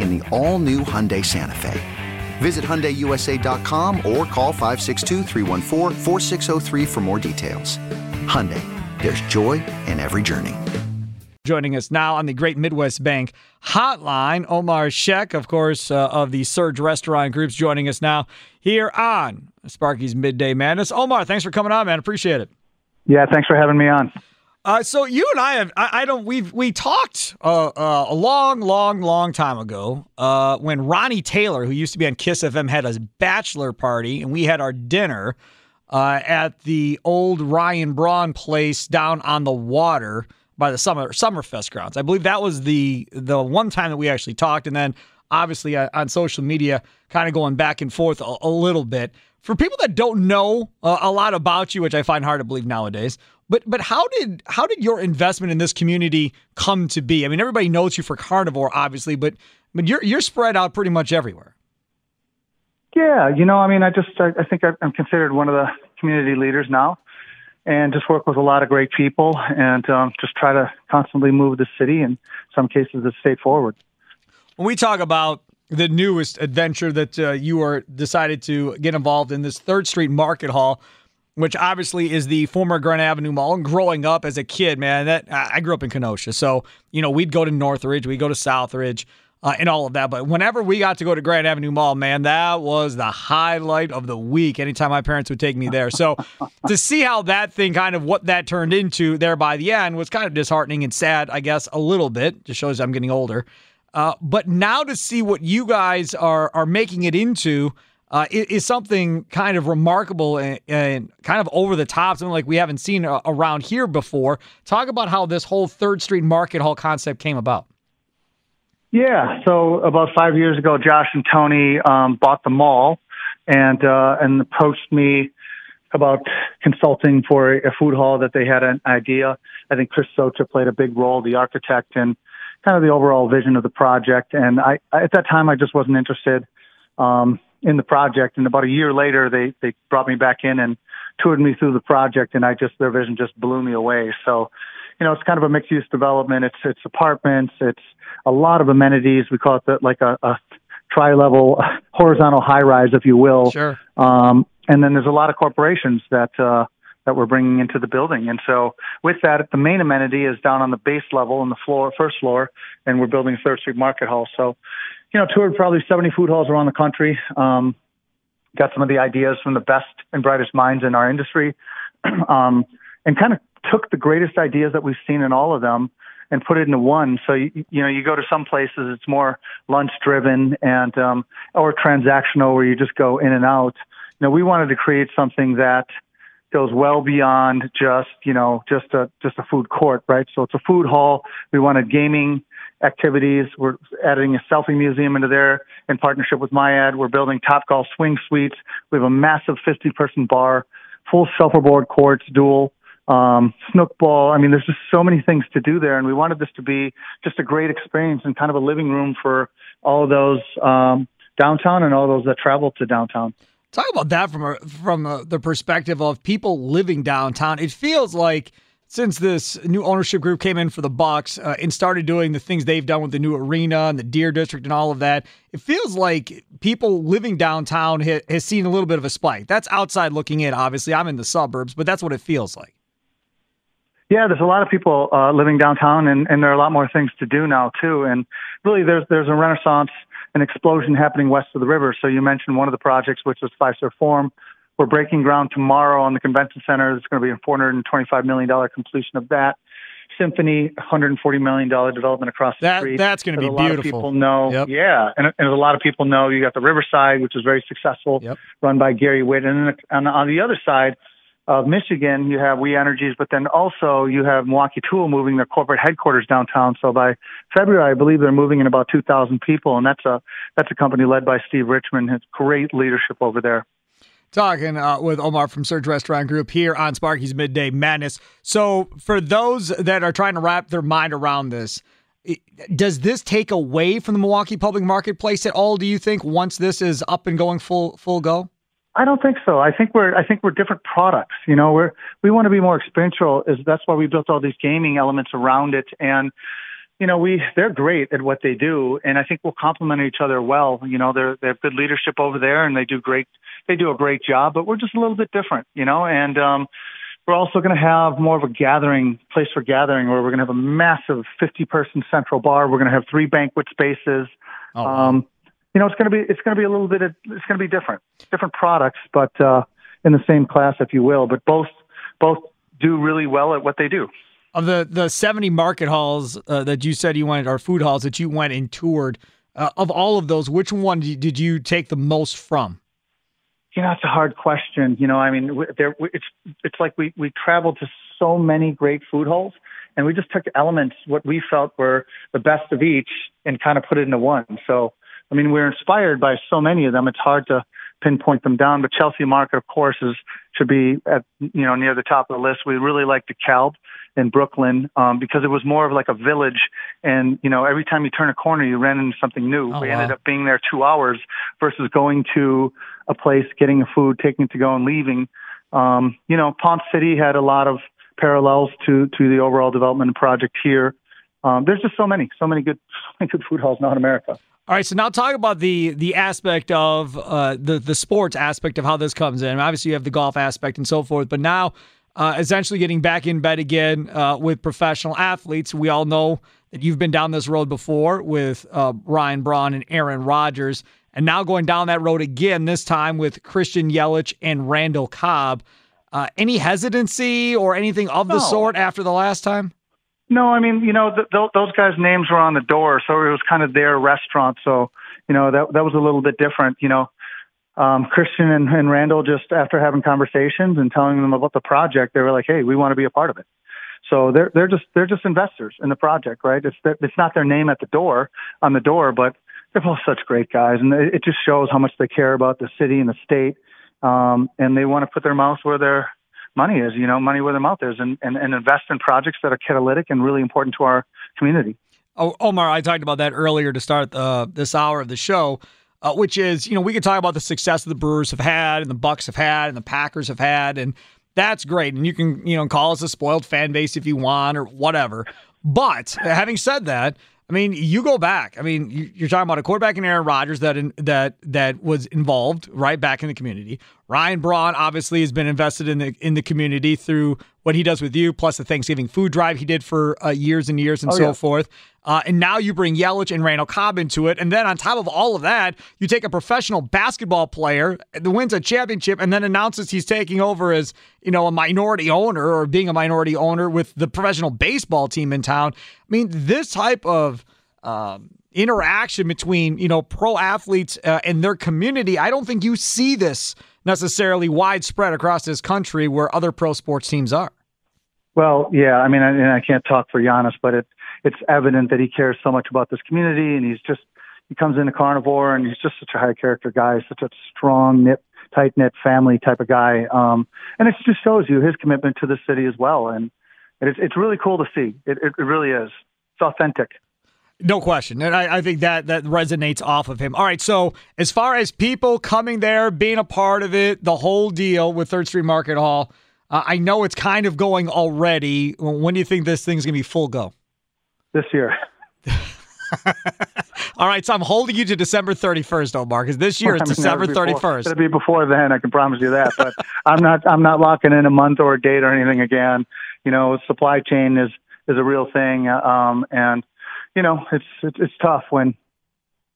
in the all-new Hyundai Santa Fe. Visit HyundaiUSA.com or call 562 for more details. Hyundai, there's joy in every journey. Joining us now on the Great Midwest Bank hotline, Omar Shaikh, of course, uh, of the SURG Restaurant Groups, joining us now here on Sparky's Midday Madness. Omar, thanks for coming on, man. Appreciate it. Yeah, thanks for having me on. Uh, so you and I have I, I don't we've we talked uh, uh, a long long long time ago uh, when Ronnie Taylor who used to be on Kiss FM had a bachelor party and we had our dinner uh, at the old Ryan Braun place down on the water by the summer Summerfest grounds. I believe that was the the one time that we actually talked and then obviously uh, on social media kind of going back and forth a, a little bit. For people that don't know a lot about you, which I find hard to believe nowadays, but but how did how did your investment in this community come to be? I mean, everybody knows you for Carnevor, obviously, but but you're you're spread out pretty much everywhere. Yeah, you know, I mean, I just I, I think I'm considered one of the community leaders now, and just work with a lot of great people, and um, just try to constantly move the city, and some cases the state forward. When we talk about the newest adventure that uh, you are decided to get involved in, this Third Street Market Hall which obviously is the former Grand Avenue Mall. And growing up as a kid, man, that I grew up in Kenosha, so you know we'd go to Northridge, we'd go to Southridge, uh, and all of that. But whenever we got to go to Grand Avenue Mall, man, that was the highlight of the week. Anytime my parents would take me there, so to see how that thing kind of what that turned into there by the end was kind of disheartening and sad, I guess, a little bit. Just shows I'm getting older. Uh, but now to see what you guys are are making it into uh, is, is, something kind of remarkable and, and, kind of over the top, something like we haven't seen a, around here before. Talk about how this whole Third Street Market Hall concept came about. Yeah, so about five years ago, Josh and Tony um, bought the mall and uh, and approached me about consulting for a, a food hall that they had an idea. I think Chris Socha played a big role, the architect, and kind of the overall vision of the project. And I, at that time, I just wasn't interested. Um, in the project. And about a year later, they they brought me back in and toured me through the project, and I just their vision just blew me away. So, you know, it's kind of a mixed use development. It's it's apartments. It's a lot of amenities. We call it the, like a, a tri level horizontal high rise, if you will. Sure. Um, and then there's a lot of corporations that. uh that we're bringing into the building. And so with that, the main amenity is down on the base level in the floor, first floor, and we're building Third Street Market Hall. So you know, toured probably 70 food halls around the country. Um, got some of the ideas from the best and brightest minds in our industry, um, and kind of took the greatest ideas that we've seen in all of them and put it into one. So you, you know, you go to some places it's more lunch driven and um, or transactional where you just go in and out. You know, we wanted to create something that goes well beyond just you know just a just a food court, right? So it's a food hall. We wanted gaming activities. We're adding a selfie museum into there in partnership with MyAd. We're building Topgolf swing suites. We have a massive 50 person bar, full shuffleboard courts, dual, um, snook ball. I mean, there's just so many things to do there. And we wanted this to be just a great experience and kind of a living room for all of those, um, downtown and all those that travel to downtown. Talk about that from a, from a, the perspective of people living downtown. It feels like since this new ownership group came in for the Bucks uh, and started doing the things they've done with the new arena and the Deer District and all of that, it feels like people living downtown ha- has seen a little bit of a spike. That's outside looking in. Obviously, I'm in the suburbs, but that's what it feels like. Yeah, there's a lot of people uh, living downtown, and, and there are a lot more things to do now too. And really, there's there's a renaissance, an explosion happening west of the river. So you mentioned one of the projects, which was Star Forum. We're breaking ground tomorrow on the convention center. It's going to be a $425 million completion of that. Symphony, $140 million development across the that, street. That's going to be a beautiful. lot of people know. Yep. Yeah, and, and a lot of people know you got the Riverside, which is very successful, yep. run by Gary Witt. And then on, on the other side of Michigan, you have We Energies, but then also you have Milwaukee Tool moving their corporate headquarters downtown. So by February, I believe they're moving in about 2,000 people, and that's a that's a company led by Steve Richman. Has great leadership over there. Talking uh, with Omar from SURG Restaurant Group here on Sparky's Midday Madness. So, for those that are trying to wrap their mind around this, does this take away from the Milwaukee public marketplace at all? Do you think once this is up and going full full go? I don't think so. I think we're I think we're different products. You know, we're we want to be more experiential. Is that's why we built all these gaming elements around it and you know, we they're great at what they do, and I think we'll complement each other well. You know, they're they have good leadership over there, and they do great. They do a great job, but we're just a little bit different, you know. And um, we're also going to have more of a gathering place for gathering, where we're going to have a massive 50-person central bar. We're going to have three banquet spaces. Oh, wow. um, you know, it's going to be it's going to be a little bit. Of, it's going to be different, different products, but uh, in the same class, if you will. But both both do really well at what they do of the the 70 market halls uh, that you said you went or food halls that you went and toured uh, of all of those which one did you take the most from? You know it's a hard question. You know i mean there it's it's like we we traveled to so many great food halls and we just took elements what we felt were the best of each and kind of put it into one. So i mean we're inspired by so many of them. It's hard to pinpoint them down but chelsea market of course is should be at you know near the top of the list. We really like DeKalb in Brooklyn um, because it was more of like a village. And, you know, every time you turn a corner, you ran into something new. Oh, we wow. ended up being there two hours versus going to a place, getting a food, taking it to go and leaving. Um, you know, Ponce City had a lot of parallels to, to the overall development project here. Um, there's just so many, so many good, so many good food halls now in America. All right, so now talk about the the aspect of uh, the the sports aspect of how this comes in. Obviously, you have the golf aspect and so forth, but now uh, essentially getting back in bed again uh, with professional athletes. We all know that you've been down this road before with uh, Ryan Braun and Aaron Rodgers, and now going down that road again, this time with Christian Yelich and Randall Cobb. Uh, any hesitancy or anything of the No. sort after the last time? No, I mean, you know, th- th- those guys' names were on the door, so it was kind of their restaurant. So, you know, that that was a little bit different. You know, um, Christian and, and Randall just after having conversations and telling them about the project, they were like, "Hey, we want to be a part of it." So they're they're just they're just investors in the project, right? It's it's not their name at the door on the door, but they're both such great guys, and it, it just shows how much they care about the city and the state, um, and they want to put their mouth where their money is, you know, money where their mouth is, and, and, and invest in projects that are catalytic and really important to our community. Oh, Omar, I talked about that earlier to start uh, this hour of the show, uh, which is, you know, we could talk about the success the Brewers have had and the Bucks have had and the Packers have had, and that's great. And you can, you know, call us a spoiled fan base if you want or whatever. But having said that, I mean, you go back. I mean, you- you're talking about a quarterback in Aaron Rodgers that in, that that was involved right back in the community. Ryan Braun obviously has been invested in the in the community through what he does with you, plus the Thanksgiving food drive he did for uh, years and years and Oh, so yeah. forth. Uh, and now you bring Yelich and Randall Cobb into it, and then on top of all of that, you take a professional basketball player that wins a championship, and then announces he's taking over as you know a minority owner or being a minority owner with the professional baseball team in town. I mean, this type of um, interaction between you know pro athletes uh, and their community, I don't think you see this necessarily widespread across this country where other pro sports teams are. Well, yeah, I mean, I, and I can't talk for Giannis, but it, it's evident that he cares so much about this community, and he's just he comes into Carnevor, and he's just such a high character guy, such a strong knit, tight knit family type of guy, um, and it just shows you his commitment to the city as well, and it's it's really cool to see. It, it really is. It's authentic. No question. And I, I, think that that resonates off of him. All right. So as far as people coming there, being a part of it, the whole deal with Third Street Market Hall, uh, I know it's kind of going already. When do you think this thing's going to be full go? This year. All right, so I'm holding you to December 31st, Omar, because this year it's December 31st. It'll be before then. I can promise you that. But I'm not. I'm not locking in a month or a date or anything again. You know, supply chain is is a real thing, um, and you know, it's it's, it's tough when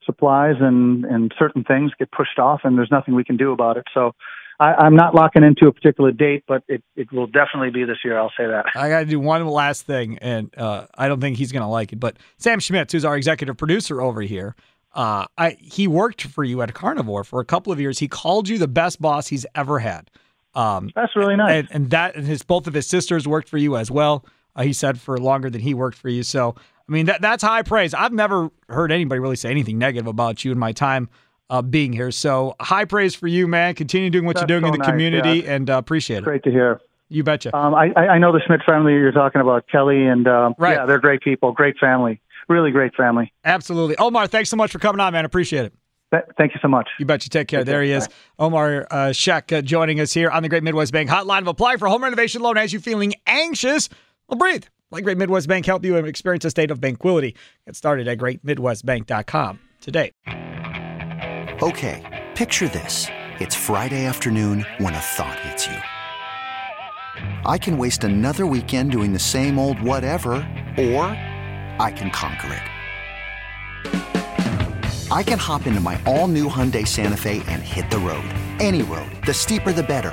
supplies and and certain things get pushed off, and there's nothing we can do about it. So I, am not locking into a particular date, but it, it will definitely be this year. I'll say that. I got to do one last thing, and uh, I don't think he's going to like it. But Sam Schmitz, who's our executive producer over here, uh, I he worked for you at Carnevor for a couple of years. He called you the best boss he's ever had. Um, That's really nice. And, and, that and his both of his sisters worked for you as well. Uh, he said for longer than he worked for you. So I mean that that's high praise. I've never heard anybody really say anything negative about you in my time uh, being here. So high praise for you, man. Continue doing what That's you're doing so in the nice, community, yeah. and uh, appreciate it. Great to hear. You betcha. Um, I, I know the Schmidt family you're talking about, Kelly, and um, right. yeah, they're great people, great family, really great family. Absolutely, Omar. Thanks so much for coming on, man. Appreciate it. Th- thank you so much. You bet you take care. Take there care. he is, Bye. Omar uh, Shaikh, uh, joining us here on the Great Midwest Bank Hotline. Of apply for home renovation loan as you feeling anxious. Well, breathe. Let Great Midwest Bank help you experience a state of banquility. Get started at greatmidwestbank.com today. Okay, picture this. It's Friday afternoon when a thought hits you. I can waste another weekend doing the same old whatever, or I can conquer it. I can hop into my all new Hyundai Santa Fe and hit the road. Any road. The steeper, the better.